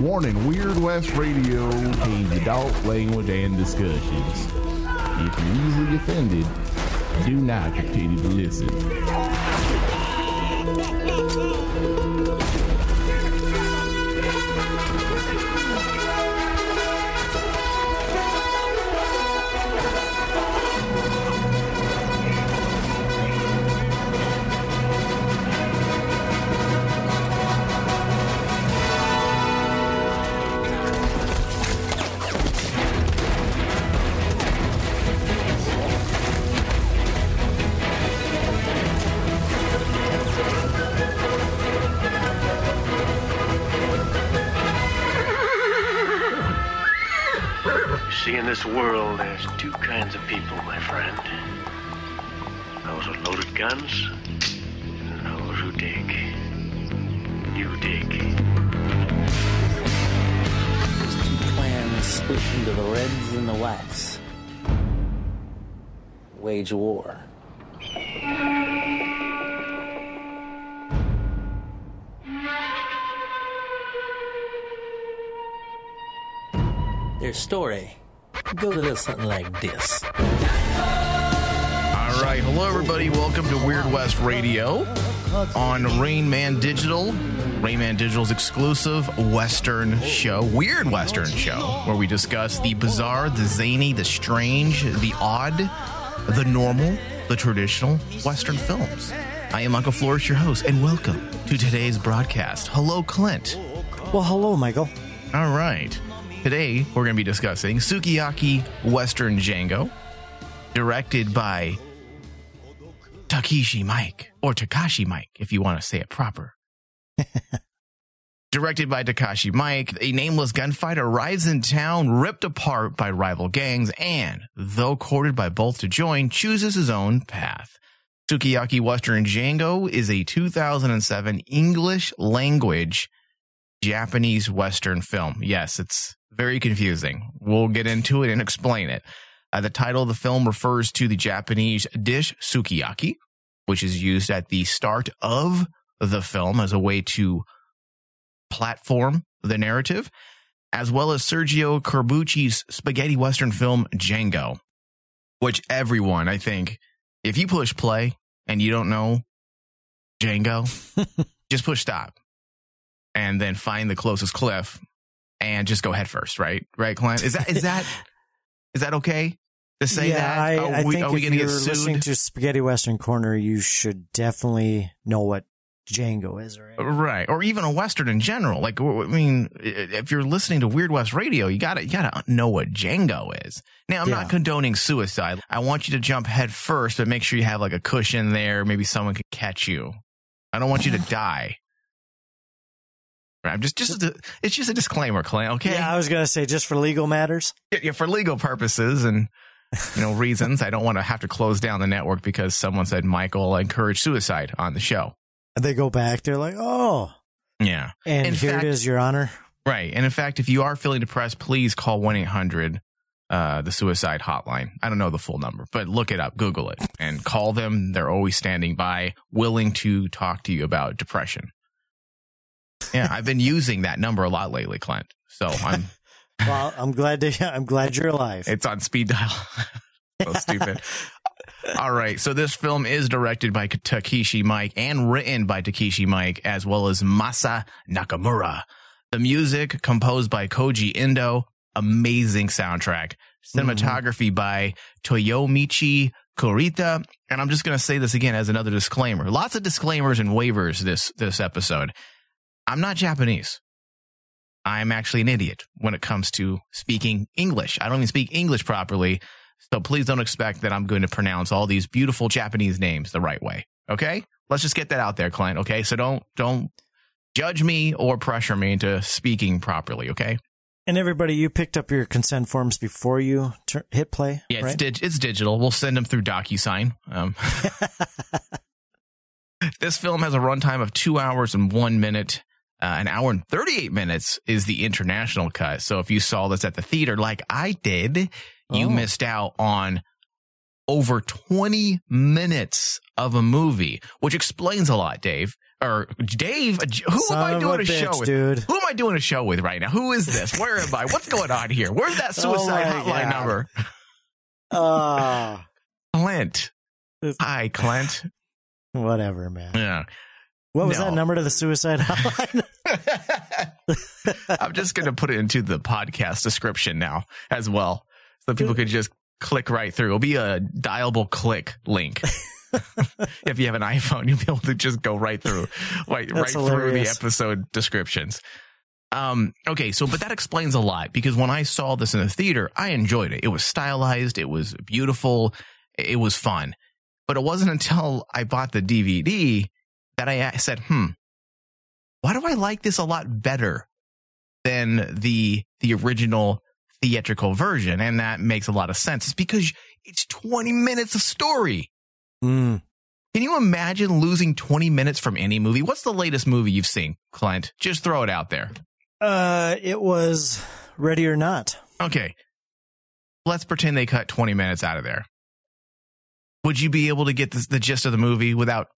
Warning Weird West Radio contains adult language and discussions. If you're easily offended, do not continue to listen. Story goes a little something like this. All right. Hello, everybody. Welcome to Weird West Radio on Rain Man Digital. Rain Man Digital's exclusive Western show, Weird Western show, where we discuss the bizarre, the zany, the strange, the odd, the normal, the traditional Western films. I am Uncle Flores, your host, and welcome to today's broadcast. Hello, Clint. Well, hello, Michael. All right. Today, we're going to be discussing Sukiyaki Western Django, directed by Takeshi Mike, or Takashi Mike, if you want to say it proper. directed by Takashi Mike, a nameless gunfighter arrives in town, ripped apart by rival gangs, and, though courted by both to join, chooses his own path. Sukiyaki Western Django is a 2007 English language Japanese Western film. Yes, it's very confusing. We'll get into it and explain it. Uh, the title of the film refers to the Japanese dish sukiyaki, which is used at the start of the film as a way to platform the narrative, as well as Sergio Corbucci's spaghetti Western film Django, which everyone, I think, if you push play and you don't know Django, just push stop and then find the closest cliff and just go head first, right? Right, Clint? Is that is that is that okay to say yeah, that? I, are I think are we if going to you're get listening to Spaghetti Western Corner, you should definitely know what Django is, right? Uh, right, or even a western in general. Like, I mean, if you're listening to Weird West Radio, you gotta you gotta know what Django is. Now, I'm Yeah. not condoning suicide. I want you to jump head first, but make sure you have like a cushion there. Maybe someone could catch you. I don't want you to die. I'm just just a, it's just a disclaimer, Clint. Okay, Yeah, I was gonna say just for legal matters. yeah, yeah, for legal purposes and you know reasons, I don't want to have to close down the network because someone said Michael encouraged suicide on the show. And they go back, they're like, oh, Yeah, and In here fact- it is, Your Honor. right. And in fact, if you are feeling depressed, please call one eight hundred uh the suicide hotline. I don't know the full number, but look it up, Google it, and call them. They're always standing by, willing to talk to you about depression. Yeah, I've been using that number a lot lately, Clint. So I'm Well, I'm glad to. I'm glad you're alive. It's on speed dial. so stupid. All right. So this film is directed by Takeshi Mike and written by Takeshi Mike as well as Masa Nakamura. The music composed by Koji Endo. Amazing soundtrack. Cinematography mm-hmm. by Toyomichi Kurita. And I'm just going to say this again as another disclaimer. Lots of disclaimers and waivers this, this episode. I'm not Japanese. I'm actually an idiot when it comes to speaking English. I don't even speak English properly. So please don't expect that I'm going to pronounce all these beautiful Japanese names the right way. Okay? Let's just get that out there, Clint. Okay? So don't, don't judge me or pressure me into speaking properly. Okay? And everybody, you picked up your consent forms before you tur hit play. Yeah, it's, dig- it's digital. We'll send them through DocuSign. Um, this film has a runtime of two hours and one minute. Uh, an hour and 38 minutes is the international cut. So if you saw this at the theater like I did, you Oh. missed out on over 20 minutes of a movie, which explains a lot, Dave. Or Dave, who Son am I doing a a, show with? dude. Who am I doing a show with right now? Who is this? Where am I? What's going on here? Where's that Oh suicide my hotline God. number? Ah, Clint. Hi, Clint. whatever, man. Yeah. What was No. that number to the suicide hotline? I'm just going to put it into the podcast description now as well. So people could just click right through. It'll be a dialable click link. if you have an iPhone, you'll be able to just go right through, right, right through the episode descriptions. Um, okay, so but that explains a lot because when I saw this in the theater, I enjoyed it. It was stylized, it was beautiful, it was fun. But it wasn't until I bought the DVD that I said, "Hmm, why do I like this a lot better than the the original theatrical version?" And that makes a lot of sense. It's because it's 20 minutes of story. Mm. Can you imagine losing 20 minutes from any movie? What's the latest movie you've seen, Clint? Just throw it out there. Uh, it was Ready or Not. Okay. Let's pretend they cut 20 minutes out of there. Would you be able to get the, the gist of the movie without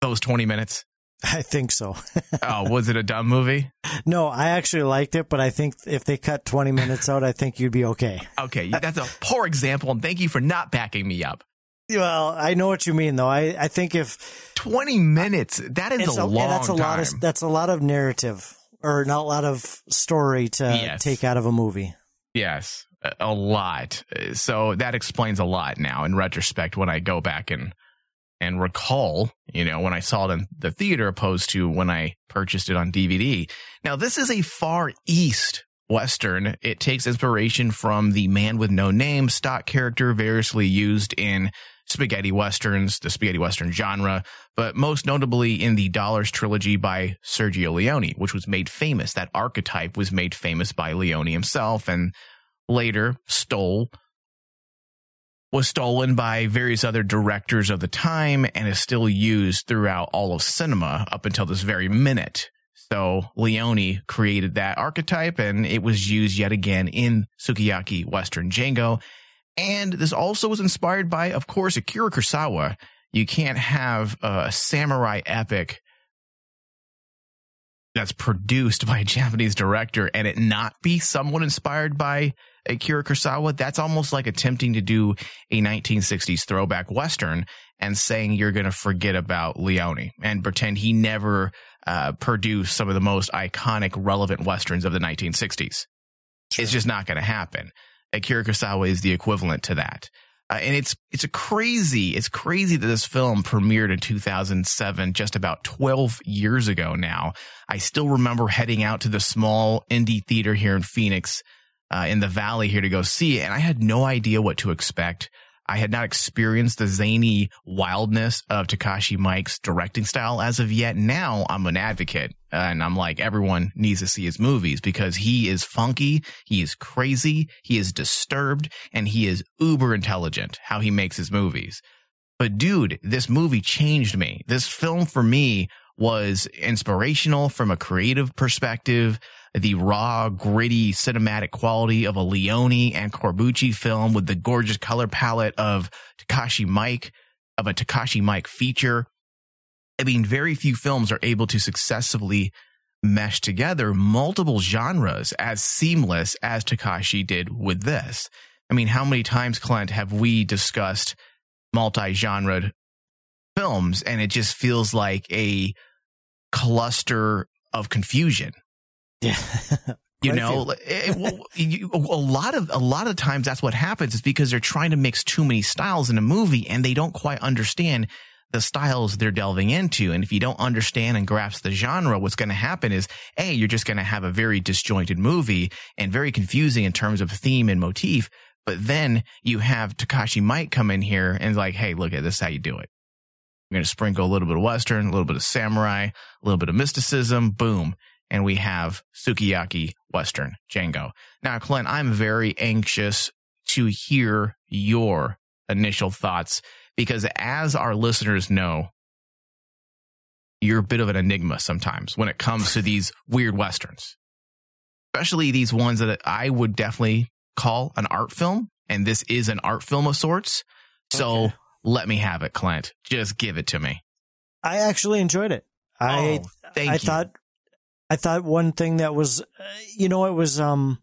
those 20 minutes? I think so. Oh, was it a dumb movie? no, I actually liked it, but I think if they cut 20 minutes out, I think you'd be okay. Okay, that's a poor example, and thank you for not backing me up. Well, I know what you mean, though. I, I think if 20 minutes, that is it's a, long that's a time. lot of that's a lot of narrative or not a lot of story to Yes. take out of a movie. Yes, a- a lot. Uh, So that explains a lot now in retrospect when I go back and and recall, you know, when I saw it in the theater opposed to when I purchased it on DVD. Now, this is a far east western. It takes inspiration from the man with no name stock character variously used in spaghetti westerns, the spaghetti western genre, but most notably in the Dollars trilogy by Sergio Leone, which was made famous. That archetype was made famous by Leone himself and later stole was stolen by various other directors of the time and is still used throughout all of cinema up until this very minute. So Leone created that archetype and it was used yet again in Sukiyaki Western Django. And this also was inspired by, of course, Akira Kurosawa. You can't have a samurai epic that's produced by a Japanese director and it not be somewhat inspired by Akira Kurosawa. That's almost like attempting to do a 1960s throwback Western and saying you're going to forget about Leone and pretend he never uh, produced some of the most iconic, relevant Westerns of the 1960s. It's just not going to happen. Akira Kurosawa is the equivalent to that. Uh, and it's it's a crazy it's crazy that this film premiered in 2007 just about 12 years ago now i still remember heading out to the small indie theater here in phoenix uh, in the valley here to go see it and i had no idea what to expect. I had not experienced the zany wildness of takashi mike's directing style as of yet. Now i'm an advocate and i'm like everyone needs to see his movies because he is funky he is crazy he is disturbed and he is uber intelligent how he makes his movies. But dude this movie changed me. This film for me was inspirational from a creative perspective the raw, gritty cinematic quality of a Leone and Corbucci film with the gorgeous color palette of Takashi Mike, of a Takashi Mike feature. I mean, very few films are able to successfully mesh together multiple genres as seamless as Takashi did with this. I mean, how many times, Clint, have we discussed multi-genred films and it just feels like a cluster of confusion? Yeah. You know, it- eh, eh, well, you- a lot of a lot of times that's what happens is because they're trying to mix too many styles in a movie and they don't quite understand the styles they're delving into. And if you don't understand and grasp the genre, what's going to happen is, A, you're just going to have a very disjointed movie and very confusing in terms of theme and motif. But then you have Takashi Mike come in here and like, hey, look at this how you do it. We're going to sprinkle a little bit of Western, a little bit of samurai, a little bit of mysticism, boom. And we have Sukiyaki Western Django. Now, Clint, I'm very anxious to hear your initial thoughts because as our listeners know, you're a bit of an enigma sometimes when it comes to these weird Westerns, especially these ones that I would definitely call an art film. And this is an art film of sorts. So Okay. let me have it, Clint. Just give it to me. I actually enjoyed it. I Oh, thank I you. thought I thought one thing that was uh, you know it was um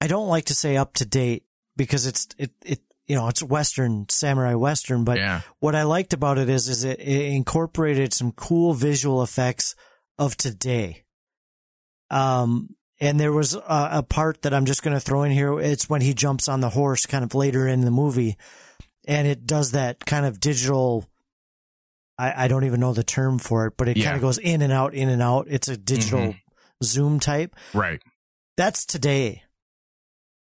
I don't like to say up to date because it's it it you know it's western samurai western but yeah. what I liked about it is is it, it incorporated some cool visual effects of today. Um and there was a, a part that I'm just going to throw in here. It's when he jumps on the horse kind of later in the movie and it does that kind of digital I, I don't even know the term for it, but it Yeah. kind of goes in and out, in and out. It's a digital Mhm. zoom type. Right. That's today.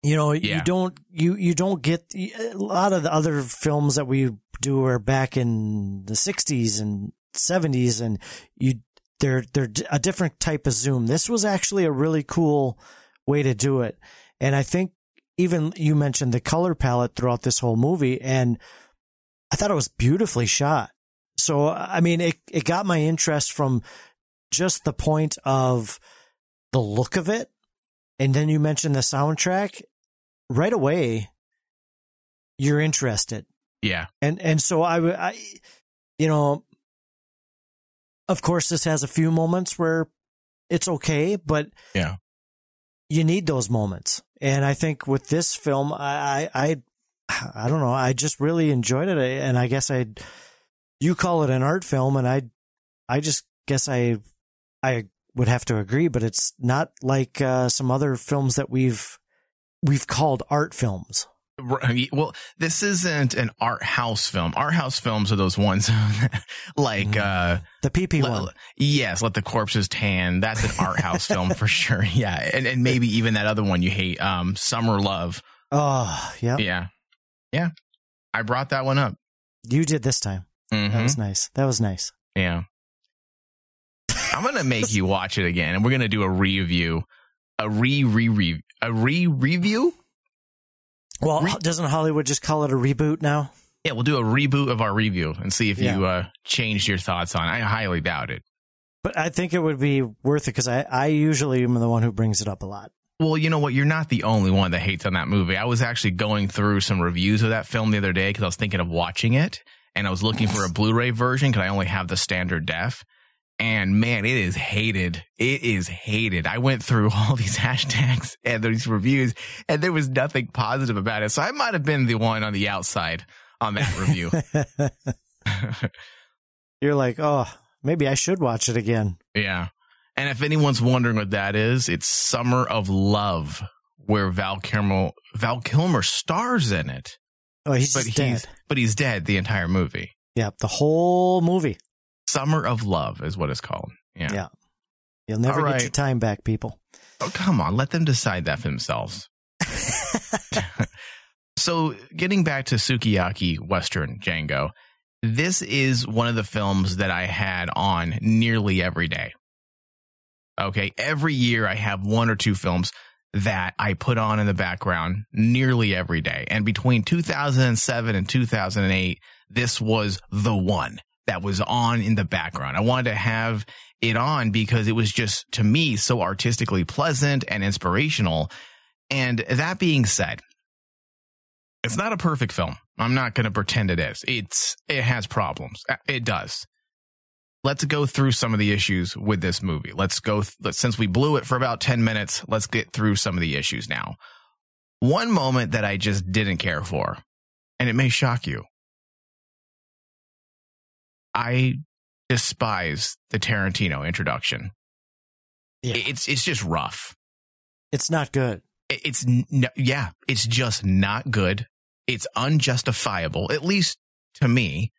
You know, Yeah. you don't you you don't get a lot of the other films that we do are back in the 60s and 70s and you they're they're a different type of zoom. This was actually a really cool way to do it. And I think even you mentioned the color palette throughout this whole movie and I thought it was beautifully shot. So I mean it it got my interest from just the point of the look of it. And then you mentioned the soundtrack. Right away you're interested. Yeah. and and so I, you know of course this has a few moments where it's okay but Yeah. you need those moments. And i think with this film i i i, I don't know. I just really enjoyed it. And i guess i you call it an art film and i i just guess i i would have to agree but it's not like uh, some other films that we've we've called art films Well, this isn't an art house film. Art house films are those ones like, Mm. uh, the pp le- one yes, let the corpses tan. That's an art house film for sure. Yeah. And, and maybe even that other one you hate, um, Summer Love. oh yeah Yeah. Yeah. I brought that one up. you did this time Mhm. That was nice. That was nice. Yeah. I'm going to make you watch it again and we're going to do a review, a re re re a re review. Well, Re- doesn't Hollywood just call it a reboot now? Yeah, we'll do a reboot of our review and see if Yeah. you uh changed your thoughts on. it. I highly doubt it. But I think it would be worth it because I, I usually am the one who brings it up a lot. Well, you know what? You're not the only one that hates on that movie. I was actually going through some reviews of that film the other day because I was thinking of watching it and I was looking for a Blu-ray version because I only have the standard def. And man, it is hated. It is hated. I went through all these hashtags and these reviews and there was nothing positive about it. So I might have been the one on the outside on that review. You're like, oh, maybe I should watch it again. Yeah. And if anyone's wondering what that is, it's Summer of Love, where Val Kilmer Val Kilmer stars in it. Oh, he's But just he's dead. but he's dead the entire movie. Yeah, the whole movie. Summer of Love is what it's called. Yeah. Yeah. You'll never All get your time back, people. Oh, come on, let them decide that for themselves. so, getting back to Sukiyaki Western Django, this is one of the films that I had on nearly every day. Okay, every year I have one or two films that I put on in the background nearly every day. And between 2007 and 2008, this was the one that was on in the background. I wanted to have it on because it was just to me so artistically pleasant and inspirational. And that being said, it's not a perfect film. I'm not going to pretend it is. It's it has problems. It does. Let's go through some of the issues with this movie. Let's go th- since we blew it for about 10 minutes, let's get through some of the issues now. One moment that I just didn't care for, and it may shock you. I despise the Tarantino introduction. Yeah. It's it's just rough. It's not good. It's no, yeah, it's just not good. It's unjustifiable, at least to me.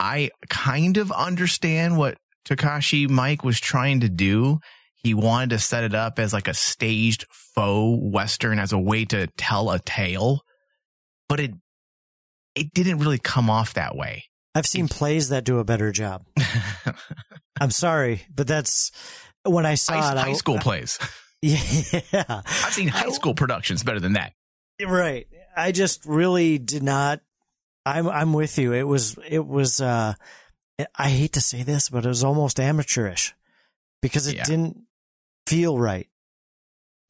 I kind of understand what Takashi Mike was trying to do. He wanted to set it up as like a staged faux western as a way to tell a tale, but it it didn't really come off that way. I've seen plays that do a better job. I'm sorry, but that's when I saw high, it. I- high school plays. Yeah. I've seen high school productions better than that. Right. I just really did not. I'm I'm with you. It was it was. uh I hate to say this, but it was almost amateurish because it Yeah. didn't feel right.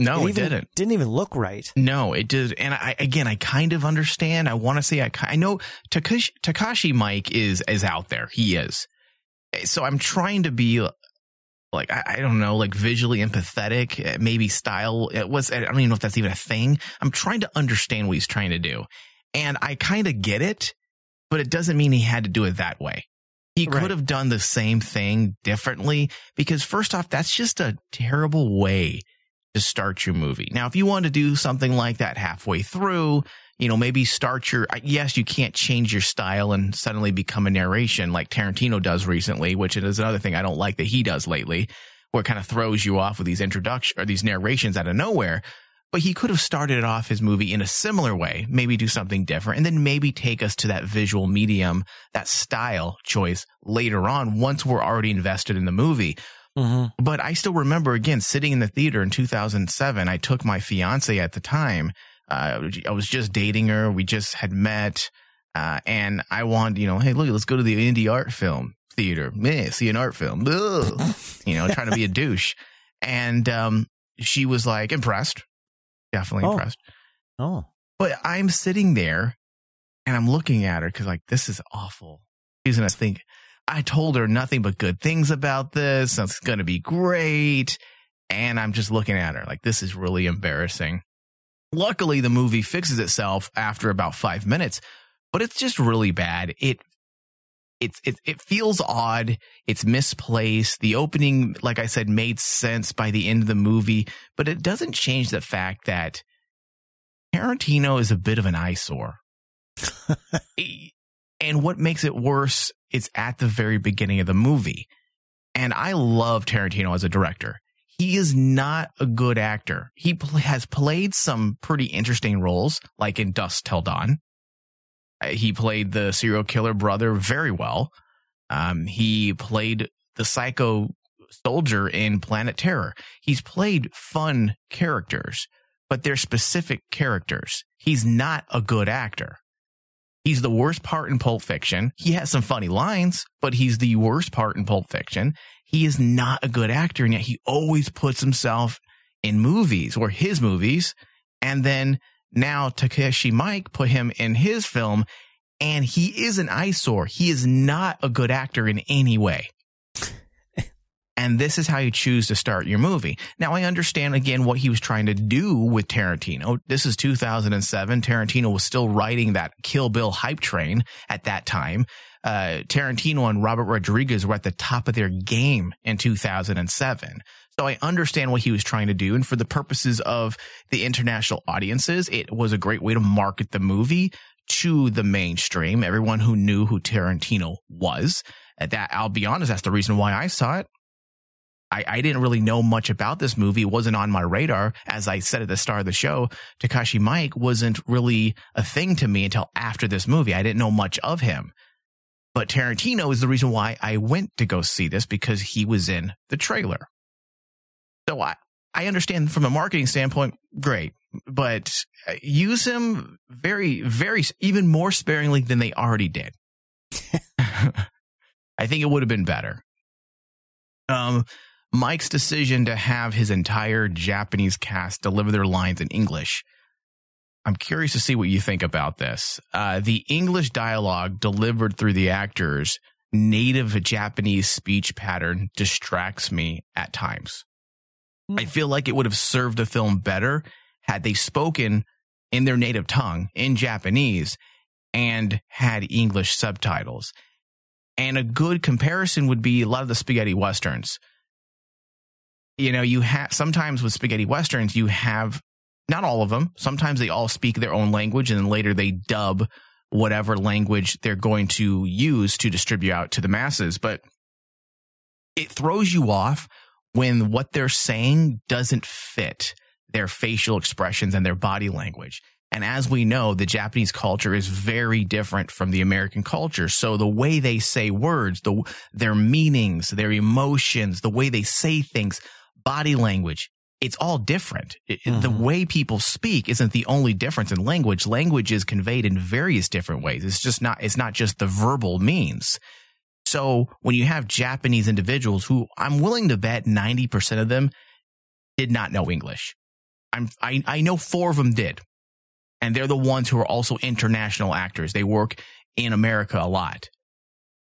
No, it, even, didn't. Didn't even look right. No, it did. And I, again, I kind of understand. I want to say I, I know Takashi, Takashi Mike is, is out there. He is. So I'm trying to be like, I, I don't know, like visually empathetic, eh, maybe style. It was, I don't even know if that's even a thing. I'm trying to understand what he's trying to do. And I kind of get it, but it doesn't mean he had to do it that way. He Right. could have done the same thing differently because first off, that's just a terrible way to start your movie. Now, if you want to do something like that halfway through, you know, maybe start your, yes, you can't change your style and suddenly become a narration like Tarantino does recently, which is another thing I don't like that he does lately, where it kind of throws you off with these introduction or these narrations out of nowhere. But he could have started off his movie in a similar way, maybe do something different, and then maybe take us to that visual medium, that style choice later on once we're already invested in the movie. hmm But I still remember again sitting in the theater in 2007. I took my fiance at the time. Uh, I was just dating her. We just had met. Uh, and I wanted, you know, hey, look, let's go to the indie art film theater. Man, see an art film. Ugh. You know, trying to be a douche. And, um, she was like impressed. Definitely Oh. impressed. Oh, But I'm sitting there and I'm looking at her because like this is awful. She's gonna think I told her nothing but good things about this. It's gonna be great. And I'm just looking at her like this is really embarrassing. Luckily, the movie fixes itself after about five minutes, but it's just really bad. It it's it it feels odd. It's misplaced. The opening, like I said, made sense by the end of the movie, but it doesn't change the fact that Tarantino is a bit of an eyesore. and what makes it worse is at the very beginning of the movie. And I love Tarantino as a director. He is not a good actor. He pl- has played some pretty interesting roles, like in Dusk Till Dawn. Uh, He played the serial killer brother very well. Um, he played the psycho soldier in Planet Terror. He's played fun characters, but they're specific characters. He's not a good actor. He's the worst part in Pulp Fiction. He has some funny lines, but he's the worst part in Pulp Fiction. He is not a good actor, and yet he always puts himself in movies or his movies. And then now Takeshi Mike put him in his film, and he is an eyesore. He is not a good actor in any way. And this is how you choose to start your movie. Now, I understand again what he was trying to do with Tarantino. This is 2007. Tarantino was still riding that Kill Bill hype train at that time. Uh, Tarantino and Robert Rodriguez were at the top of their game in 2007. So I understand what he was trying to do. And for the purposes of the international audiences, it was a great way to market the movie to the mainstream, everyone who knew who Tarantino was. At that, I'll be honest, that's the reason why I saw it. I, I didn't really know much about this movie. It wasn't on my radar. As I said at the start of the show, Takashi Mike wasn't really a thing to me until after this movie. I didn't know much of him. But Tarantino is the reason why I went to go see this because he was in the trailer. So I, I understand from a marketing standpoint, great, but uh, use him very, very, even more sparingly than they already did. I think it would have been better. Um, Mike's decision to have his entire Japanese cast deliver their lines in English. I'm curious to see what you think about this. Uh, the English dialogue delivered through the actors' native Japanese speech pattern distracts me at times. I feel like it would have served the film better had they spoken in their native tongue in Japanese and had English subtitles. And a good comparison would be a lot of the spaghetti westerns. You know, you have sometimes with spaghetti westerns, you have not all of them. Sometimes they all speak their own language and then later they dub whatever language they're going to use to distribute out to the masses. But it throws you off when what they're saying doesn't fit their facial expressions and their body language. And as we know, the Japanese culture is very different from the American culture. So the way they say words, the, their meanings, their emotions, the way they say things, body language, it's all different. It- it- The mm-hmm. way people speak isn't the only difference in language. Language is conveyed in various different ways. It's just not, it's not just the verbal means. So when you have Japanese individuals who I'm willing to bet 90% of them did not know English. I'm I I know four of them did, and they're the ones who are also international actors. They work in America a lot.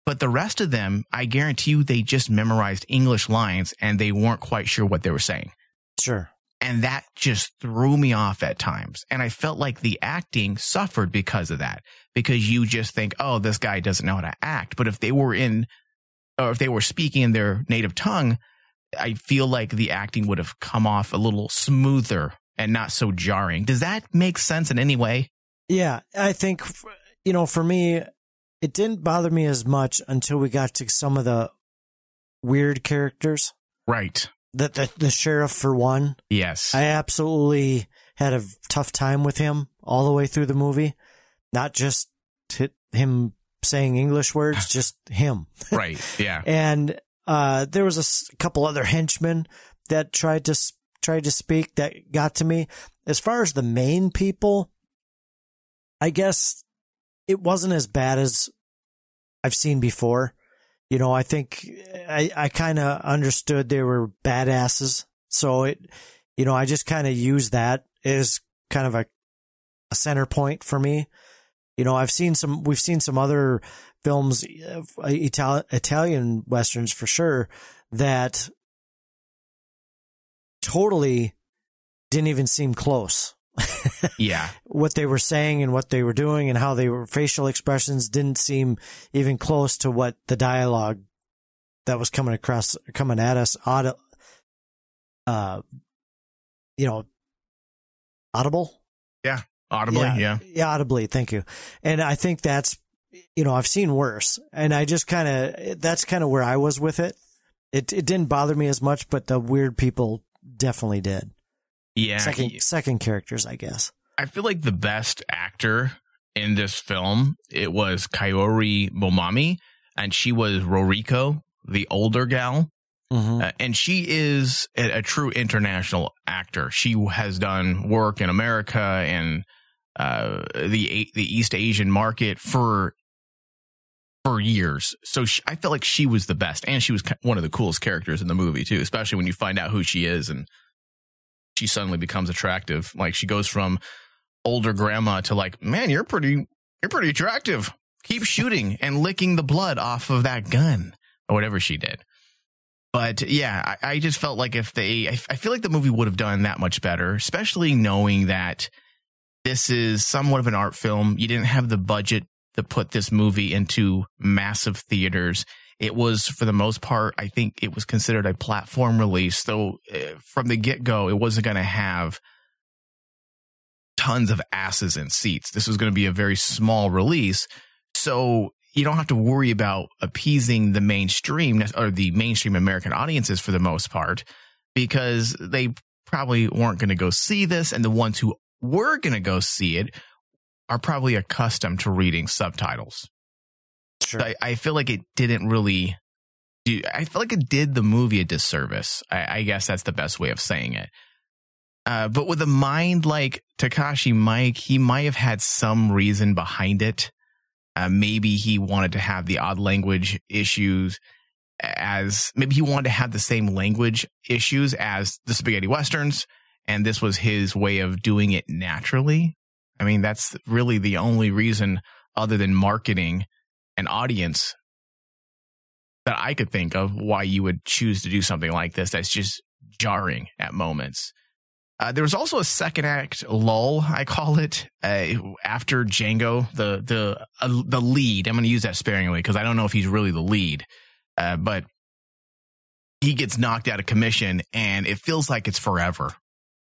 But the rest of them, I guarantee you, they just memorized English lines and they weren't quite sure what they were saying. Sure. And that just threw me off at times. And I felt like the acting suffered because of that, because you just think, oh, this guy doesn't know how to act. But if they were in, or if they were speaking in their native tongue, I feel like the acting would have come off a little smoother and not so jarring. Does that make sense in any way? Yeah, I think you know, for me, it didn't bother me as much until we got to some of the weird characters. Right. The the, the sheriff for one. Yes. I absolutely had a tough time with him all the way through the movie. Not just him saying English words, just him. right. Yeah. and uh, there was a s- couple other henchmen that tried to s- tried to speak that got to me. As far as the main people, I guess it wasn't as bad as I've seen before. You know, I think I, I kind of understood they were badasses. So it, you know, I just kind of used that as kind of a, a center point for me. You know, I've seen some, we've seen some other films, uh, Itali- Italian westerns for sure that totally didn't even seem close. yeah. What they were saying and what they were doing and how they were facial expressions didn't seem even close to what the dialogue that was coming across, coming at us, aud- uh, you know, audible. Yeah. Audibly. Yeah. yeah. Yeah. Audibly. Thank you. And I think that's, you know, I've seen worse and I just kind of, that's kind of where I was with it. It, it didn't bother me as much, but the weird people definitely did. Yeah. Second, second characters, I guess. I feel like the best actor in this film, it was Kaori Momoi, and she was Ruriko, the older gal. Mm-hmm. Uh, and she is a, a, true international actor. She has done work in America and uh, the the East Asian market for for years. So she, I felt like she was the best, and she was one of the coolest characters in the movie too. Especially when you find out who she is, and she suddenly becomes attractive. Like she goes from older grandma to like, man, you're pretty, you're pretty attractive. Keep shooting and licking the blood off of that gun or whatever she did. But yeah, I, I just felt like if they, I, I feel like the movie would have done that much better, especially knowing that this is somewhat of an art film. You didn't have the budget to put this movie into massive theaters. It was, for the most part, I think it was considered a platform release. Though uh, from the get go, it wasn't going to have tons of asses and seats. This was going to be a very small release. So you don't have to worry about appeasing the mainstream or the mainstream American audiences for the most part, because they probably weren't going to go see this. And the ones who were going to go see it are probably accustomed to reading subtitles. Sure. I, I, feel like it didn't really do, I feel like it did the movie a disservice. I, I guess that's the best way of saying it. Uh, but with a mind like Takashi Mike, he might have had some reason behind it. Uh, maybe he wanted to have the odd language issues as maybe he wanted to have the same language issues as the spaghetti westerns. And this was his way of doing it naturally. I mean, that's really the only reason other than marketing an audience that I could think of why you would choose to do something like this. That's just jarring at moments. Uh, there was also a second act lull, I call it, uh, after Django, the the uh, the lead. I'm going to use that sparingly because I don't know if he's really the lead, uh, but he gets knocked out of commission, and it feels like it's forever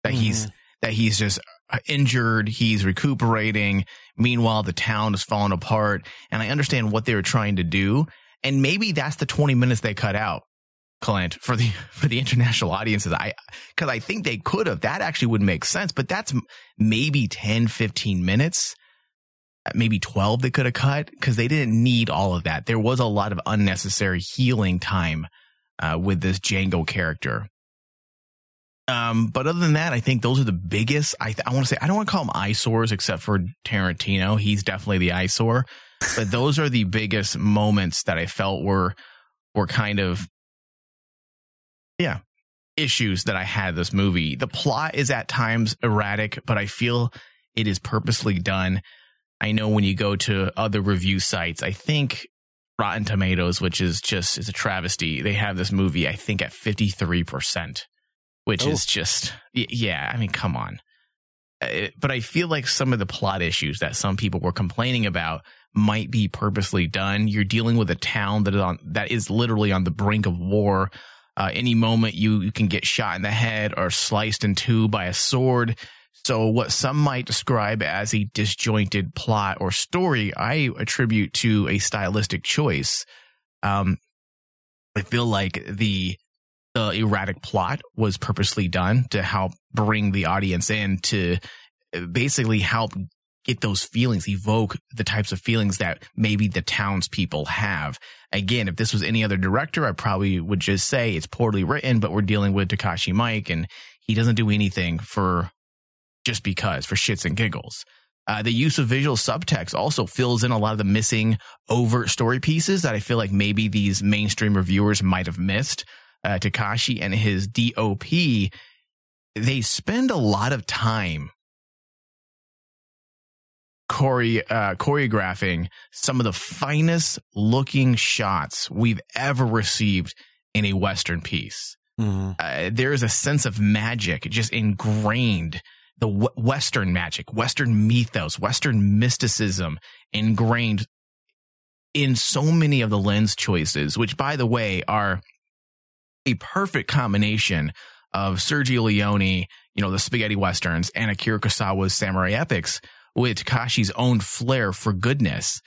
that mm. he's that he's just injured. He's recuperating. Meanwhile, the town is falling apart, and I understand what they were trying to do, and maybe that's the 20 minutes they cut out. Clint for the for the international audiences I cuz I think they could have that actually would make sense but that's maybe 10 15 minutes maybe 12 they could have cut cuz they didn't need all of that there was a lot of unnecessary healing time uh, with this Django character um but other than that I think those are the biggest I I want to say I don't want to call them eyesores except for Tarantino he's definitely the eyesore but those are the biggest moments that I felt were were kind of yeah, issues that I had this movie. The plot is at times erratic, but I feel it is purposely done. I know when you go to other review sites, I think Rotten Tomatoes, which is just is a travesty, they have this movie I think at 53%, which Oh. is just yeah, I mean come on. Uh, but I feel like some of the plot issues that some people were complaining about might be purposely done. You're dealing with a town that is on that is literally on the brink of war. Uh, any moment you, you can get shot in the head or sliced in two by a sword. So what some might describe as a disjointed plot or story, I attribute to a stylistic choice. Um, I feel like the the erratic plot was purposely done to help bring the audience in to basically help get those feelings, evoke the types of feelings that maybe the townspeople have. Again, if this was any other director, I probably would just say it's poorly written, but we're dealing with Takashi Mike and he doesn't do anything for just because, for shits and giggles. Uh, the use of visual subtext also fills in a lot of the missing overt story pieces that I feel like maybe these mainstream reviewers might have missed. Uh, Takashi and his DOP, they spend a lot of time chore- uh, choreographing some of the finest looking shots we've ever received in a Western piece. Mhm. Uh, there is a sense of magic just ingrained the w- Western magic, Western mythos, Western mysticism ingrained in so many of the lens choices, which by the way are a perfect combination of Sergio Leone, you know, the spaghetti westerns and Akira Kurosawa's samurai epics with Takashi's own flair for goodness.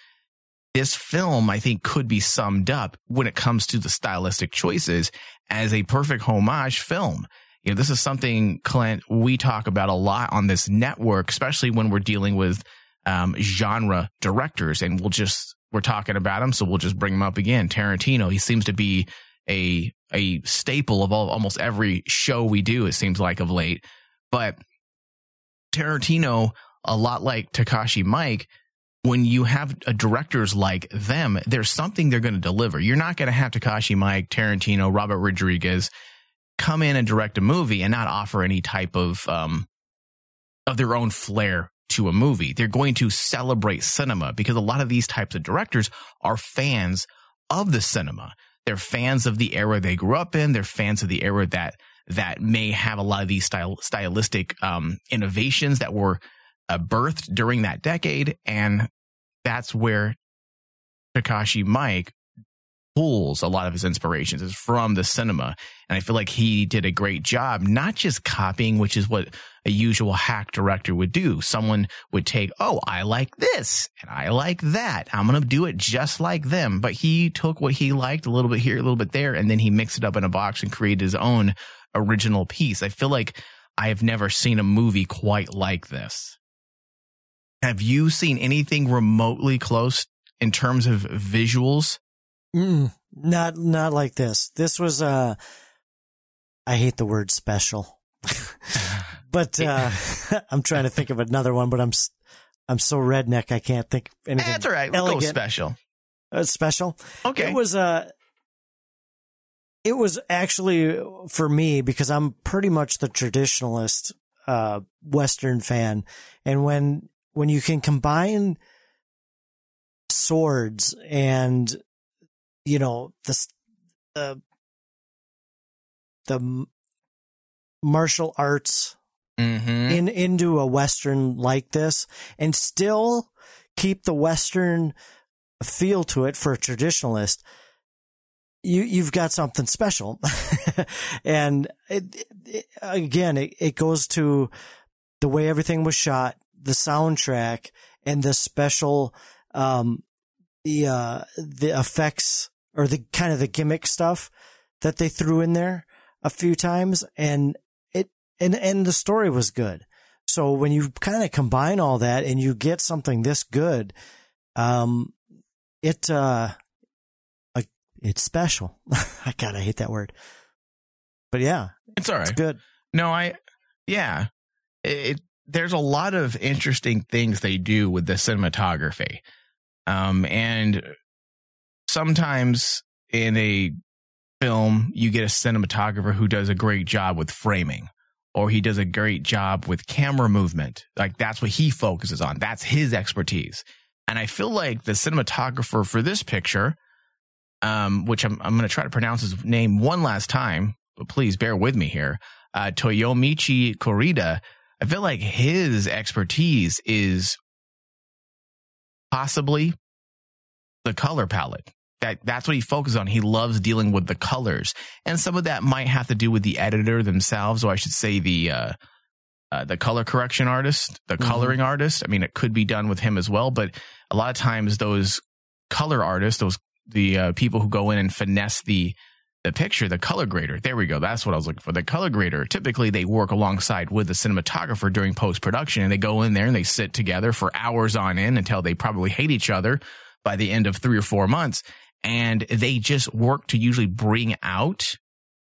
This film, I think, could be summed up when it comes to the stylistic choices as a perfect homage film. You know, this is something, Clint, we talk about a lot on this network, especially when we're dealing with um, genre directors, and we'll just we're talking about them, so we'll just bring them up again. Tarantino, he seems to be a a staple of all, almost every show we do. It seems like of late, but Tarantino, a lot like Takashi Mike, when you have directors like them, there's something they're going to deliver. You're not going to have Takashi Mike, Tarantino, Robert Rodriguez come in and direct a movie and not offer any type of um of their own flair to a movie. They're going to celebrate cinema because a lot of these types of directors are fans of the cinema. They're fans of the era they grew up in. They're fans of the era that that may have a lot of these style stylistic um, innovations that were uh, birthed during that decade, and that's where Takashi Mike pulls a lot of his inspirations is from the cinema. And I feel like he did a great job, not just copying, which is what a usual hack director would do. Someone would take, Oh, I like this and I like that. I'm going to do it just like them. But he took what he liked a little bit here, a little bit there, and then he mixed it up in a box and created his own original piece. I feel like I have never seen a movie quite like this. Have you seen anything remotely close in terms of visuals? Mm, not not like this. This was uh I hate the word special. but uh I'm trying to think of another one, but I'm I'm so redneck I can't think anything. That's all right. We'll elegant. special. Uh, special. Okay. It was uh it was actually for me because I'm pretty much the traditionalist uh western fan and when when you can combine swords and you know the uh, the martial arts mm-hmm. in into a western like this and still keep the western feel to it for a traditionalist you you've got something special and it, it, again it, it goes to the way everything was shot the soundtrack and the special um the uh the effects or the kind of the gimmick stuff that they threw in there a few times and it and and the story was good. So when you kind of combine all that and you get something this good um it uh it's special. I god i hate that word. But yeah It's all right. it's good. No, I, yeah, it, it, there's a lot of interesting things they do with the cinematography. Um, and sometimes in a film, you get a cinematographer who does a great job with framing or he does a great job with camera movement. Like that's what he focuses on. That's his expertise. And I feel like the cinematographer for this picture, um, which I'm, I'm going to try to pronounce his name one last time, but please bear with me here. Uh, Toyomichi Kurita, I feel like his expertise is possibly the color palette. That that's what he focuses on. He loves dealing with the colors, and some of that might have to do with the editor themselves, or I should say the uh, uh, the color correction artist, the Mm-hmm. coloring artist. I mean, it could be done with him as well, but a lot of times those color artists, those the uh, people who go in and finesse the the picture, the color grader. There we go. That's what I was looking for. The color grader. Typically, they work alongside with the cinematographer during post production, and they go in there and they sit together for hours on end until they probably hate each other by the end of three or four months, and they just work to usually bring out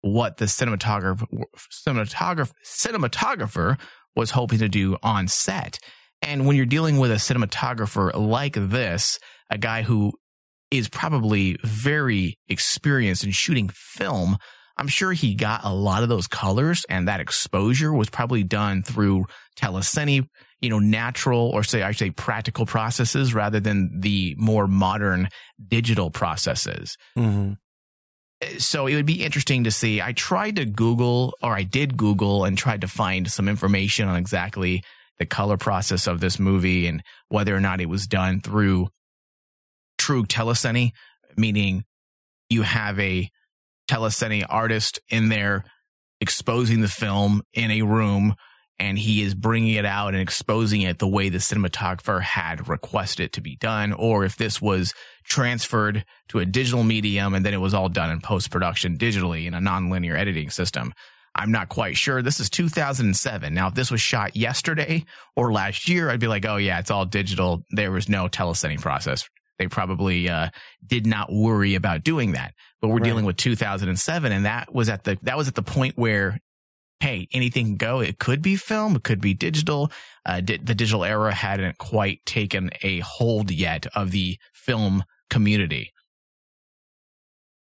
what the cinematographer cinematographer cinematographer was hoping to do on set. And when you're dealing with a cinematographer like this, a guy who is probably very experienced in shooting film, I'm sure he got a lot of those colors and that exposure was probably done through telecine, you know, natural or say, I say practical processes rather than the more modern digital processes hmm so it would be interesting to see. I tried to Google, or I did Google and tried to find some information on exactly the color process of this movie and whether or not it was done through true telecine, meaning you have a telecine artist in there exposing the film in a room and he is bringing it out and exposing it the way the cinematographer had requested it to be done, or if this was transferred to a digital medium and then it was all done in post production digitally in a nonlinear editing system. I'm not quite sure. This is 2007. Now, if this was shot yesterday or last year, I'd be like, oh, yeah, it's all digital. There was no telecine process. They probably uh, did not worry about doing that. But we're Right. dealing with 2007, and that was at the that was at the point where hey, anything can go. It could be film, it could be digital. Uh, di- the digital era hadn't quite taken a hold yet of the film community.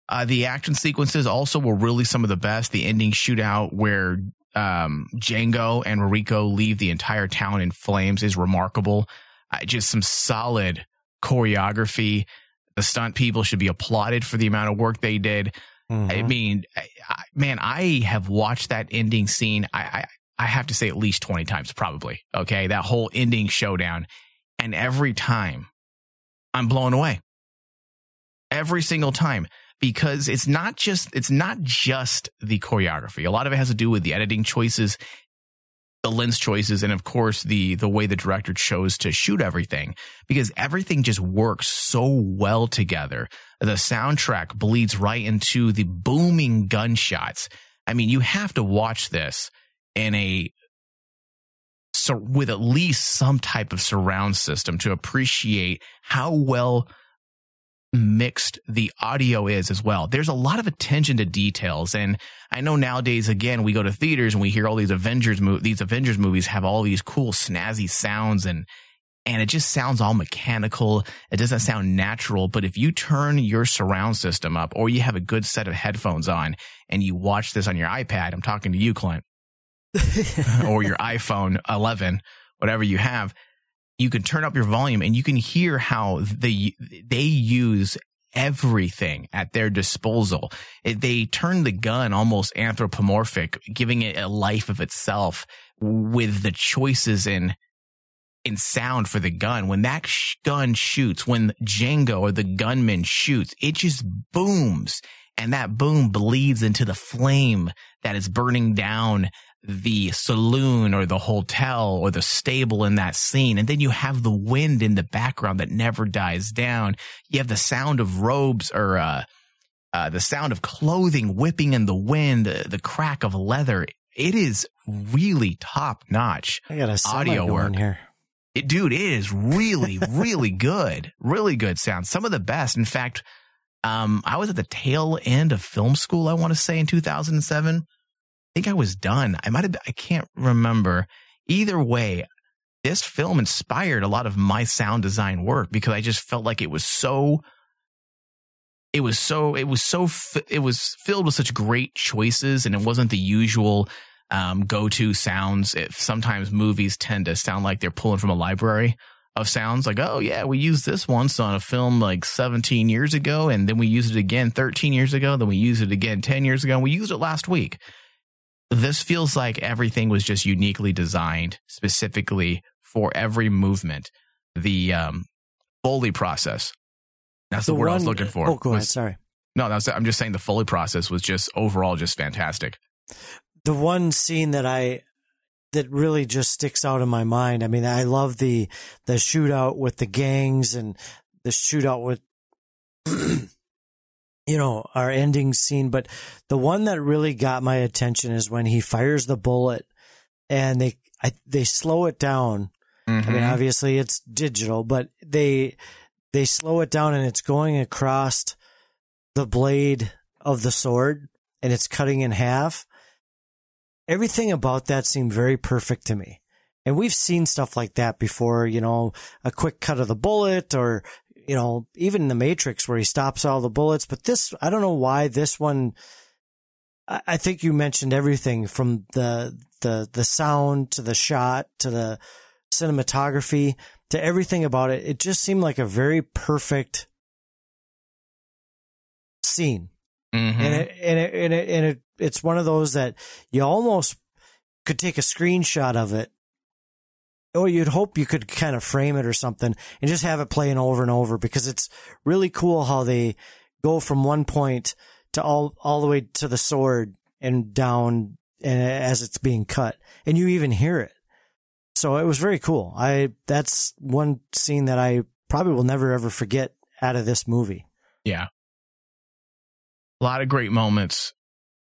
Uh, the action sequences also were really some of the best. The ending shootout where um, Django and Rico leave the entire town in flames is remarkable. Uh, just some solid choreography. The stunt people should be applauded for the amount of work they did. Mm-hmm. I mean, I, man, I have watched that ending scene. I, I, I have to say at least 20 times, probably. Okay. That whole ending showdown. And every time I'm blown away. Every single time. Because it's not just, it's not just the choreography. A lot of it has to do with the editing choices, the lens choices, and of course the, the way the director chose to shoot everything. Because everything just works so well together the soundtrack bleeds right into the booming gunshots. I mean, you have to watch this in a so with at least some type of surround system to appreciate how well mixed the audio is as well. There's a lot of attention to details and I know nowadays again we go to theaters and we hear all these Avengers mo- these Avengers movies have all these cool snazzy sounds and and it just sounds all mechanical. It doesn't sound natural. But if you turn your surround system up or you have a good set of headphones on and you watch this on your iPad, I'm talking to you, Clint, or your iPhone 11, whatever you have, you can turn up your volume and you can hear how they, they use everything at their disposal. It, they turn the gun almost anthropomorphic, giving it a life of itself with the choices in in sound for the gun. When that sh- gun shoots, when Django or the gunman shoots, it just booms and that boom bleeds into the flame that is burning down the saloon or the hotel or the stable in that scene. And then you have the wind in the background that never dies down. You have the sound of robes or, uh, uh, the sound of clothing whipping in the wind, uh, the crack of leather. It is really top notch. I got a Audio work. here. It, dude, it is really, really good. Really good sound. Some of the best. In fact, um, I was at the tail end of film school, I want to say in 2007. Think I was done. I might have, I can't remember. Either way, this film inspired a lot of my sound design work because I just felt like it was so it was so it was so it was filled with such great choices and it wasn't the usual um, go-to sounds if sometimes movies tend to sound like they're pulling from a library of sounds like oh yeah we used this once on a film like 17 years ago and then we used it again 13 years ago then we used it again 10 years ago and we used it last week this feels like everything was just uniquely designed specifically for every movement the um foley process that's the, word i was looking for Oh, go ahead. Sorry. no, that's I'm just saying the Foley process was just overall just fantastic. the one scene that I that really just sticks out in my mind. I mean, I love the the shootout with the gangs and the shootout with you know our ending scene, but the one that really got my attention is when he fires the bullet and they I, they slow it down. I Mm-hmm. mean, obviously it's digital, but they they slow it down and it's going across the blade of the sword and it's cutting in half. Everything about that seemed very perfect to me. And we've seen stuff like that before, you know, a quick cut of the bullet or, you know, even in the Matrix where he stops all the bullets. But this, I don't know why this one, I, think you mentioned everything from the, the, the sound to the shot to the cinematography to everything about it. It just seemed like a very perfect scene Mhm. and it and it and it, and it it's one of those that you almost could take a screenshot of it or you'd hope you could kind of frame it or something and just have it playing over and over because it's really cool how they go from one point to all all the way to the sword and down and as it's being cut and you even hear it so it was very cool i that's one scene that i probably will never ever forget out of this movie Yeah. A lot of great moments.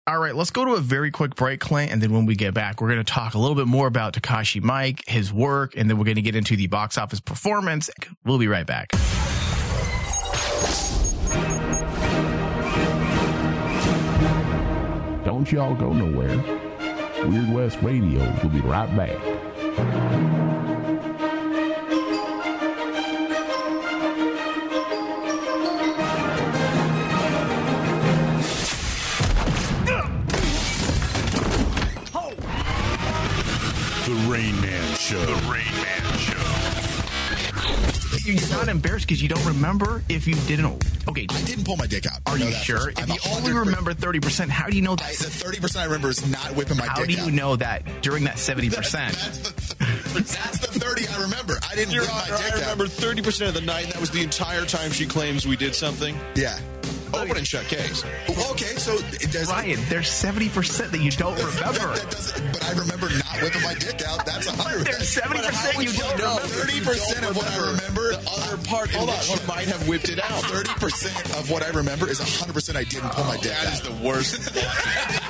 All right, let's go to a very quick break, Clint, and then when we get back, we're going to talk a little bit more about Takashi Miike, his work, and then we're going to get into the box office performance. We'll be right back. Don't y'all go nowhere. Weird West Radio will be right back. The Rain Man Show. The Rain Man Show. You're not embarrassed because you don't remember if you didn't. Okay, I didn't pull my dick out. are you that sure? If I'm you only remember 30%, how do you know I, that? the thirty percent I remember is not whipping my How dick out. How do you out. know that during that 70%? That's the, thirty I remember. I didn't Your whip Honor, my dick I remember 30% of the night, that was the entire time she claims we did something. Yeah. Open and shut case. Okay, so it does. Ryan, there's 70% that you don't remember. that doesn't, but I remember not whipping my dick out. That's a hundred. There's 70% you don't know? Thirty percent of what I remember. The other part in on, which on. might have whipped it out. Thirty percent of what I remember is hundred percent I didn't pull my dick That out. is the worst.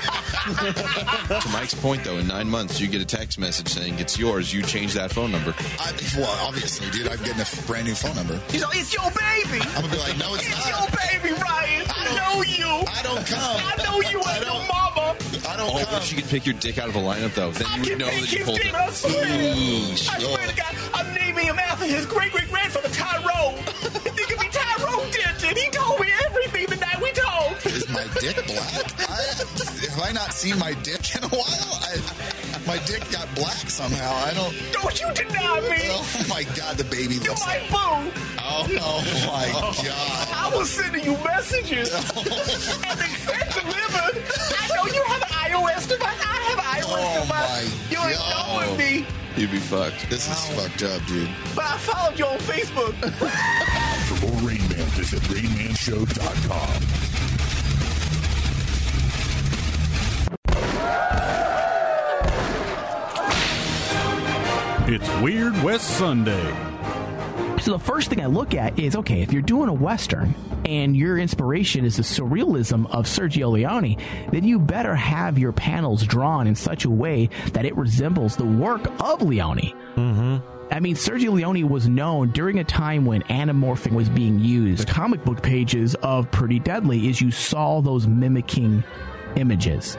to Mike's point, though, in nine months, you get a text message saying it's yours. You change that phone number. I, well, obviously, dude, I'm getting a f- brand new phone number. He's like, it's your baby. I'm gonna be like, no, it's not. It's your baby, Ryan. I don't- know you. I don't come. I know you I and your mama. I don't Oh, come. if she could pick your dick out of a lineup, though, then I you would can know make that you pulled dick, it. I swear. Ooh, I swear to God, I'm naming him after his great great grandfather Tyrone. His name could be Tyrone Denton. He told me everything my dick black? I, have I not seen my dick in a while? I, my dick got black somehow. I don't. Don't you deny me. Oh my god, the baby You're looks. my boo. Oh, oh my god. I was sending you messages. Oh. and they said delivered. I know you have an iOS device. I have an iOS Oh, device. my you ain't God. knowing me. You'd be fucked. This is fucked up, dude. But I followed you on Facebook. For more Rain Man, visit RainManShow.com. It's Weird West Sunday. So the first thing I look at is okay, if you're doing a western and your inspiration is the surrealism of Sergio Leone, then you better have your panels drawn in such a way that it resembles the work of Leone. Mm-hmm. I mean, Sergio Leone was known during a time when anamorphing was being used. The comic book pages of Pretty Deadly is you saw those mimicking images.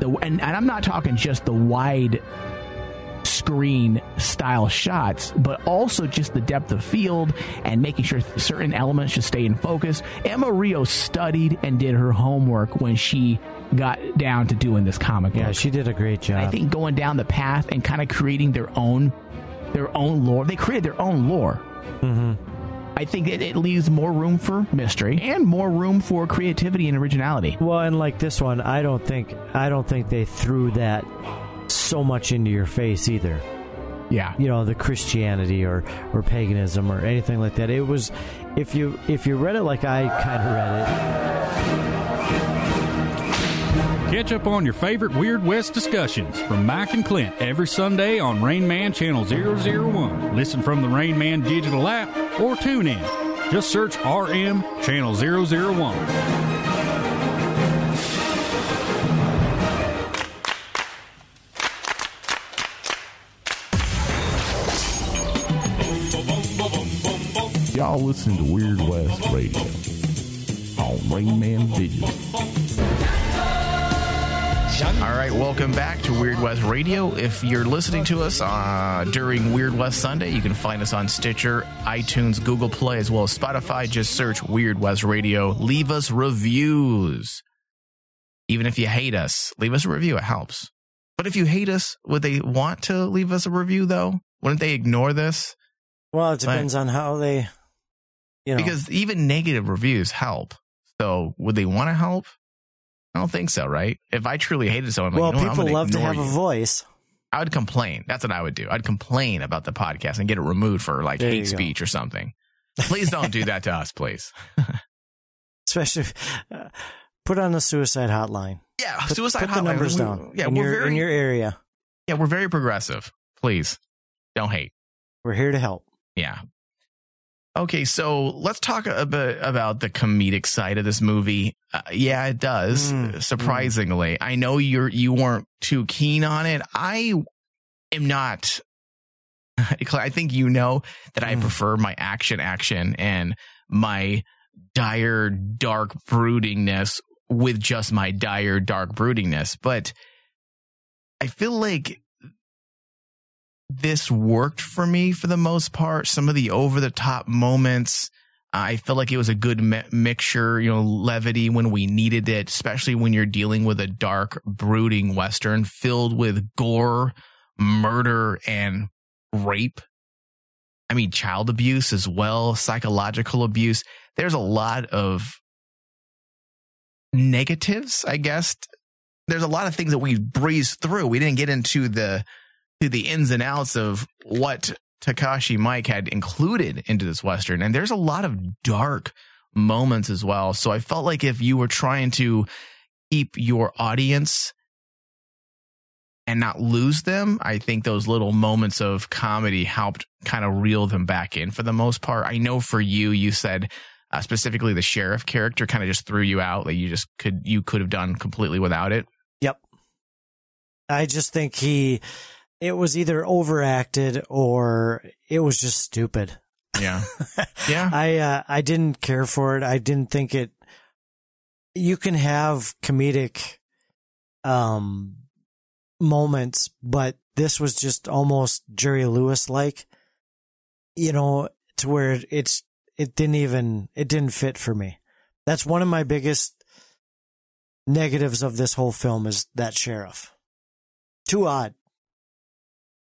The, and, and I'm not talking just the wide screen style shots, but also just the depth of field and making sure certain elements should stay in focus. Emma Rio studied and did her homework when she got down to doing this comic Yeah, book. she did a great job. I think going down the path and kind of creating their own their own lore. They created their own lore. hmm I think it, it leaves more room for mystery and more room for creativity and originality. Well, and like this one, I don't think I don't think they threw that so much into your face either. Yeah. You know, the Christianity or or paganism or anything like that. It was if you if you read it like I kind of read Catch up on your favorite Weird West discussions from Mike and Clint every Sunday on Rain Man Channel 001. Listen from the Rain Man digital app or tune in. Just search RM Channel 001. Y'all listen to Weird West Radio on Rain Man Digital. All right, welcome back to Weird West Radio. If you're listening to us uh, during Weird West Sunday, you can find us on Stitcher, iTunes, Google Play, as well as Spotify. Just search Weird West Radio. Leave us reviews. Even if you hate us, leave us a review. It helps. But if you hate us, would they want to leave us a review, though? Wouldn't they ignore this? Well, it depends on how they, you know. Because even negative reviews help. So would they want to help? I don't think so, right? If I truly hated someone, well, like, you know people gonna love to have a voice. I would complain. That's what I would do. I'd complain about the podcast and get it removed for like There hate you speech or something. Please don't do that to us, please. Especially, uh, put on the suicide hotline. Yeah, Put, suicide put the hotline. numbers We- down. Yeah, in we're your, very in your area. yeah we're very progressive. Please don't hate. We're here to help. Yeah. Okay, so let's talk a bit about the comedic side of this movie. Uh, yeah, it does. Mm, surprisingly, I know you're you weren't too keen on it. I am not. I think you know that I Mm. prefer my action, action, and my dire, dark broodingness with just my dire, dark broodingness. But I feel like this worked for me for the most part. Some of the over the top moments, I feel like it was a good mi- mixture, you know, levity when we needed it, especially when you're dealing with a dark, brooding Western filled with gore, murder, and rape. I mean, child abuse as well, psychological abuse. There's a lot of negatives, I guess. There's a lot of things that we breezed through. We didn't get into the to the ins and outs of what Takashi Miike had included into this Western. And there's a lot of dark moments as well. So I felt like if you were trying to keep your audience and not lose them, I think those little moments of comedy helped kind of reel them back in for the most part. I know for you, you said uh, specifically the sheriff character kind of just threw you out. Like you just could, you could have done completely without it. Yep. I just think he, it was either overacted or it was just stupid. Yeah. Yeah. I, uh, I didn't care for it. I didn't think it, you can have comedic, um, moments, but this was just almost Jerry Lewis like, you know, to where it's, it didn't even, it didn't fit for me. That's one of my biggest negatives of this whole film is that sheriff. Too odd.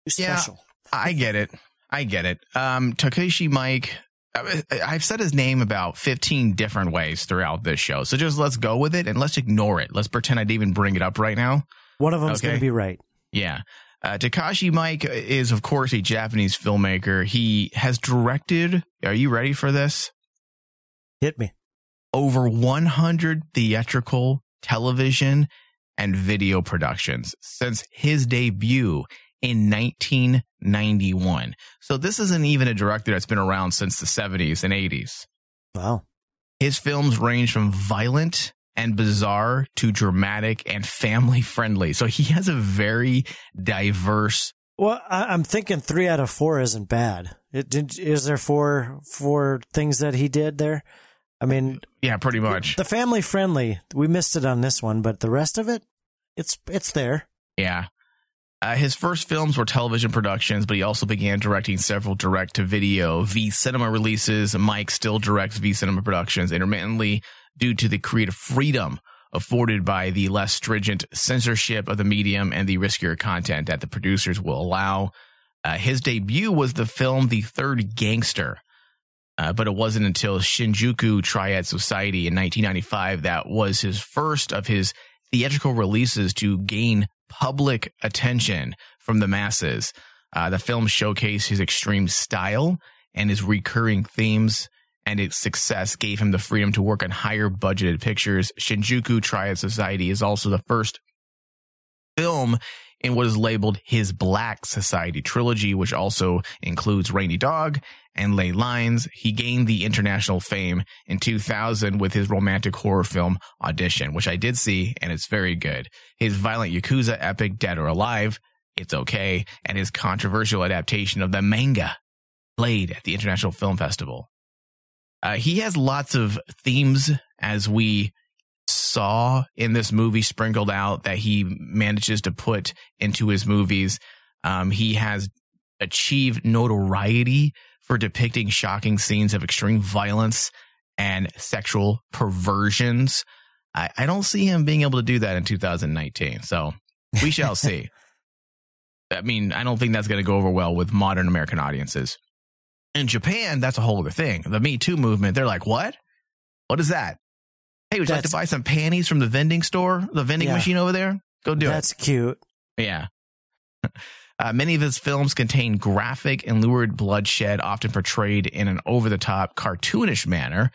Yeah. special. I get it. I get it. Um, Takeshi Mike, I've said his name about 15 different ways throughout this show. So just let's go with it and let's ignore it. Let's pretend I didn't even bring it up right now. One of them's Okay. going to be right. Yeah. Uh, Takashi Miike is, of course, a Japanese filmmaker. He has directed, are you ready for this? Hit me. Over 100 theatrical, television, and video productions since his debut in 1991. So this isn't even a director that's been around since the 70s and 80s. Wow. His films range from violent and bizarre to dramatic and family friendly. So he has a very diverse. Well, I'm thinking three out of four isn't bad. It did. Is there four four things that he did there? I mean, Yeah, pretty much. the family friendly. We missed it on this one, but the rest of it, it's it's there. Yeah. Uh, his first films were television productions, but he also began directing several direct to video V Cinema releases. Miike still directs V Cinema productions intermittently due to the creative freedom afforded by the less stringent censorship of the medium and the riskier content that the producers will allow. Uh, his debut was the film The Third Gangster, uh, but it wasn't until Shinjuku Triad Society in 1995 that was his first of his theatrical releases to gain public attention from the masses. Uh, the film showcased his extreme style and his recurring themes, and its success gave him the freedom to work on higher budgeted pictures. Shinjuku Triad Society is also the first film in what is labeled his Black Society trilogy, which also includes Rainy Dog and Ley Lines. He gained the international fame in 2000 with his romantic horror film Audition, which I did see and it's very good. His violent Yakuza epic Dead or Alive, it's okay, and his controversial adaptation of the manga played at the International Film Festival. Uh, he has lots of themes as we saw in this movie sprinkled out that he manages to put into his movies. Um, he has achieved notoriety for depicting shocking scenes of extreme violence and sexual perversions. I, I don't see him being able to do that in 2019. So we shall see. I mean, I don't think that's going to go over well with modern American audiences. In Japan, that's a whole other thing. The Me Too movement, they're like, what? What is that? Hey, would you like to buy some panties from the vending store, the vending Yeah. machine over there? Go do it. That's cute. Yeah. Uh, many of his films contain graphic and lurid bloodshed, often portrayed in an over the top, cartoonish manner.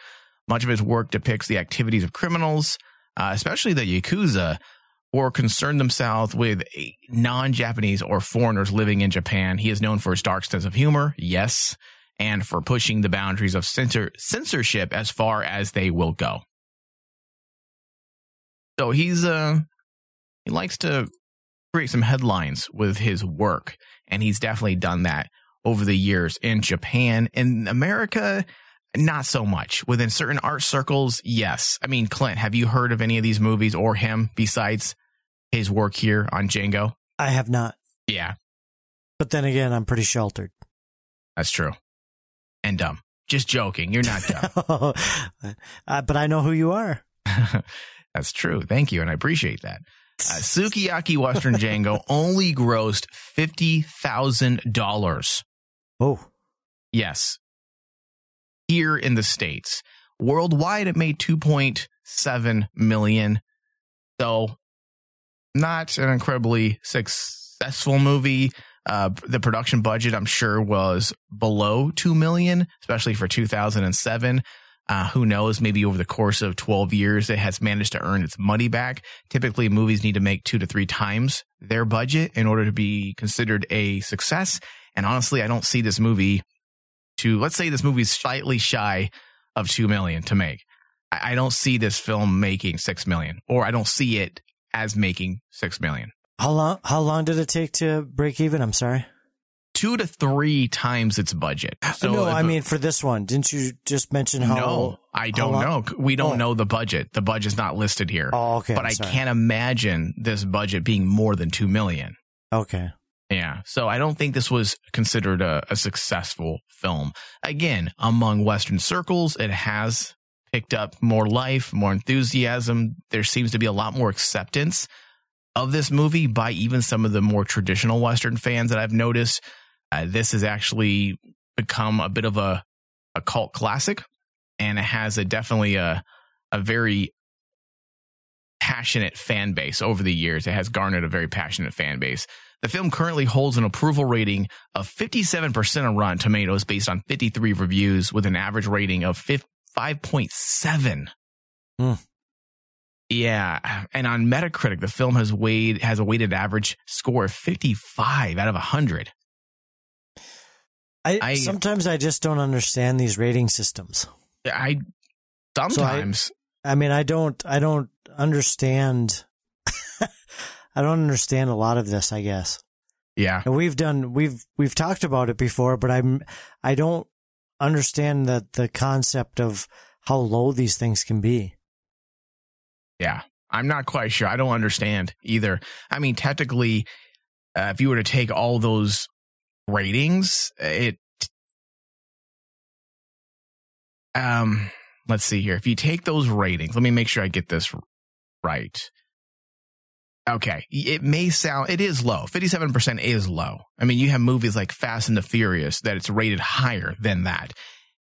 Much of his work depicts the activities of criminals, uh, especially the Yakuza, or concern themselves with non Japanese or foreigners living in Japan. He is known for his dark sense of humor, yes, and for pushing the boundaries of censor- censorship as far as they will go. So he's, uh, he likes to create some headlines with his work, and he's definitely done that over the years in Japan. In America, not so much. Within certain art circles, yes. I mean, Clint, have you heard of any of these movies or him besides his work here on Django? I have not. Yeah, But then again, I'm pretty sheltered. that's true. And dumb. Just joking. You're not dumb. uh, but I know who you are. That's true. Thank you. And I appreciate that. Uh, Sukiyaki Western Django only grossed $50,000. Oh, Yes. Here in the States. Worldwide, it made 2.7 million. So not an incredibly successful movie. Uh, the production budget, I'm sure, was below 2 million, especially for 2007. Uh, who knows? Maybe over the course of 12 years, it has managed to earn its money back. Typically, movies need to make two to three times their budget in order to be considered a success. And honestly, I don't see this movie to, let's say this movie is slightly shy of 2 million to make. I, I don't see this film making 6 million, or I don't see it as making 6 million. how long? How long did it take to break even? I'm sorry. Two to three times its budget. So no, I mean for this one. Didn't you just mention how? no, I don't know. We don't Oh. know the budget. The budget's not listed here. Oh, okay. but I can't imagine this budget being more than 2 million. Okay. Yeah. So I don't think this was considered a, a successful film. Again, among Western circles, it has picked up more life, more enthusiasm. There seems to be a lot more acceptance of this movie by even some of the more traditional Western fans that I've noticed. Uh, this has actually become a bit of a, a cult classic and it has a definitely a, a very passionate fan base over the years. It has garnered a very passionate fan base. The film currently holds an approval rating of 57% on Rotten Tomatoes based on 53 reviews with an average rating of 5.7. Hmm. Yeah, and on Metacritic, the film has weighed has a weighted average score of 55 out of 100. I, I- sometimes I just don't understand these rating systems. I sometimes I mean, I don't, I don't understand. I don't understand a lot of this. I guess, yeah. and we've done, we've, we've talked about it before, but I'm, I don't understand the the concept of how low these things can be. Yeah. I'm not quite sure. I don't understand either. I mean, technically, uh, if you were to take all those ratings, it um let's see here. If you take those ratings, let me make sure I get this right. Okay, it may sound it is low. 57% is low. I mean, you have movies like Fast and the Furious that it's rated higher than that.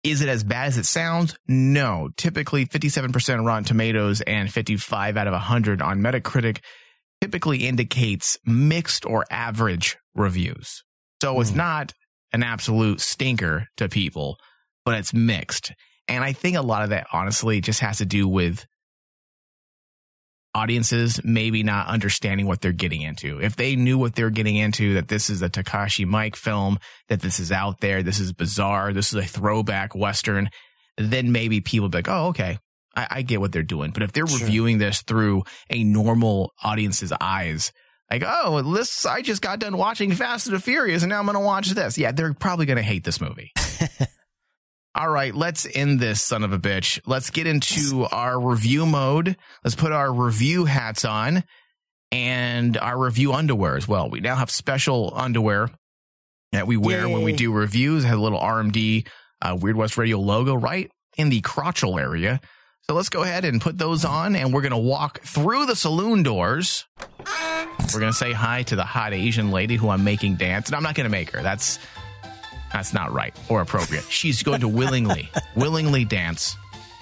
Is it as bad as it sounds? No. Typically 57% Rotten Tomatoes and 55 out of 100 on Metacritic typically indicates mixed or average reviews. So it's hmm. not an absolute stinker to people, but it's mixed. And I think a lot of that honestly just has to do with audiences maybe not understanding what they're getting into. If they knew what they're getting into, that this is a Takashi Miike film, that this is out there, this is bizarre, this is a throwback Western, then maybe people would be like, oh, okay, I, I get what they're doing. But if they're Sure. reviewing this through a normal audience's eyes, like, oh, this, I just got done watching Fast and the Furious and now I'm going to watch this. Yeah, they're probably going to hate this movie. All right, let's end this son of a bitch. Let's get into our review mode. Let's put our review hats on and our review underwear as well. We now have special underwear that we wear when we do reviews. It has a little RMD uh, Weird West Radio logo right in the crotchal area. So let's go ahead and put those on and we're going to walk through the saloon doors. We're going to say hi to the hot Asian lady who I'm making dance. And I'm not going to make her. That's that's not right or appropriate. She's going to willingly, willingly dance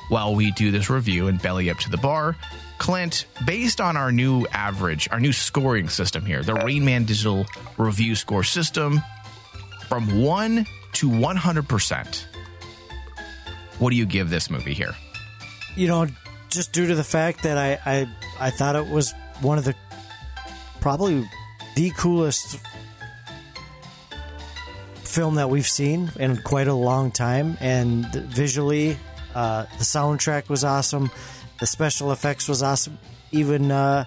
while we do this review and belly up to the bar. Clint, based on our new average, our new scoring system here, the Rain Man Digital Review Score System, from 1 to 100%, what do you give this movie here? You know, just due to the fact that I, I I thought it was one of the probably the coolest film that we've seen in quite a long time, and visually, uh, the soundtrack was awesome, the special effects was awesome, even uh,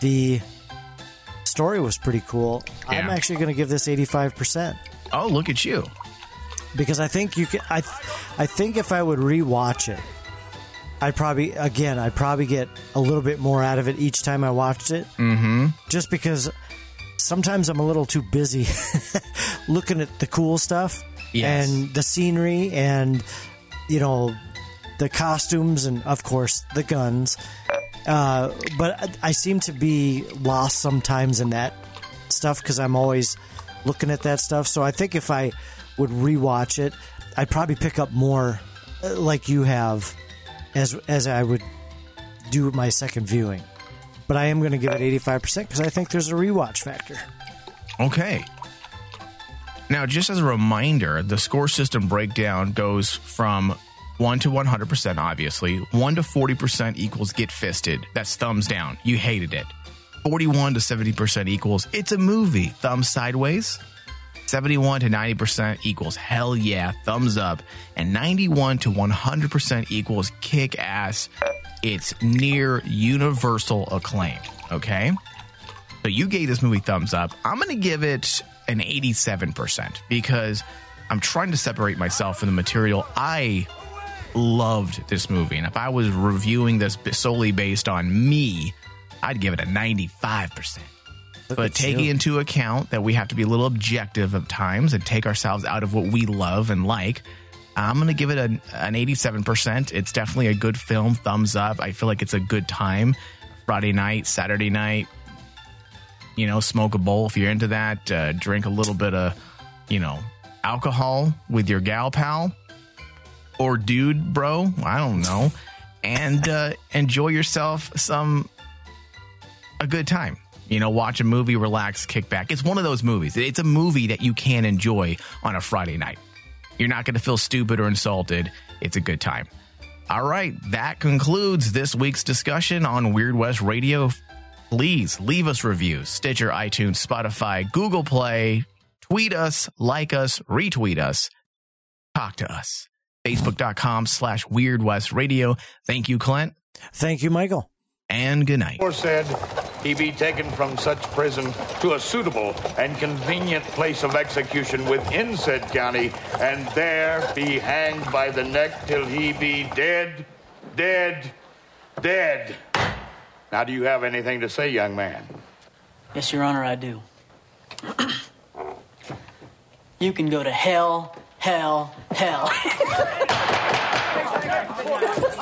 the story was pretty cool. I'm actually going to give this 85 percent Oh, look at you. because I think you can. I, I think if I would rewatch it, I'd probably again I'd probably get a little bit more out of it each time I watched it. Mm-hmm. Just because sometimes I'm a little too busy looking at the cool stuff Yes. and the scenery and you know the costumes and of course the guns. Uh, but I, I seem to be lost sometimes in that stuff because I'm always looking at that stuff. So I think if I would rewatch it, I'd probably pick up more, uh, like you have, as as I would do my second viewing. But I am going to give it 85% because I think there's a rewatch factor. Okay. Now, just as a reminder, the score system breakdown goes from 1 to 100%, obviously. 1 to 40% equals get fisted. That's thumbs down. You hated it. 41 to 70% equals it's a movie. Thumbs sideways. 71 to 90% equals hell yeah, thumbs up. And 91 to 100% equals kick ass. It's near universal acclaim. Okay? So you gave this movie thumbs up. I'm going to give it an 87% because I'm trying to separate myself from the material. I loved this movie. And if I was reviewing this solely based on me, I'd give it a 95%. But taking you. into account that we have to be a little objective at times and take ourselves out of what we love and like, I'm going to give it an, an 87%. It's definitely a good film. Thumbs up. I feel like it's a good time. Friday night, Saturday night, you know, smoke a bowl if you're into that. Uh, drink a little bit of, you know, alcohol with your gal pal or dude, bro. I don't know. And uh, enjoy yourself some a good time. You know, watch a movie, relax, kick back. It's one of those movies. It's a movie that you can enjoy on a Friday night. You're not going to feel stupid or insulted. It's a good time. All right, that concludes this week's discussion on Weird West Radio. Please leave us reviews. Stitcher, iTunes, Spotify, Google Play. Tweet us, like us, retweet us, talk to us. Facebook.com slash Weird West Radio. Thank you, Clint, Thank you, Michael. And good night. Or said he be taken from such prison to a suitable and convenient place of execution within said county, and there be hanged by the neck till he be dead, dead, dead. Now, do you have anything to say, young man? Yes, Your Honor, I do. you can go to hell, hell, hell.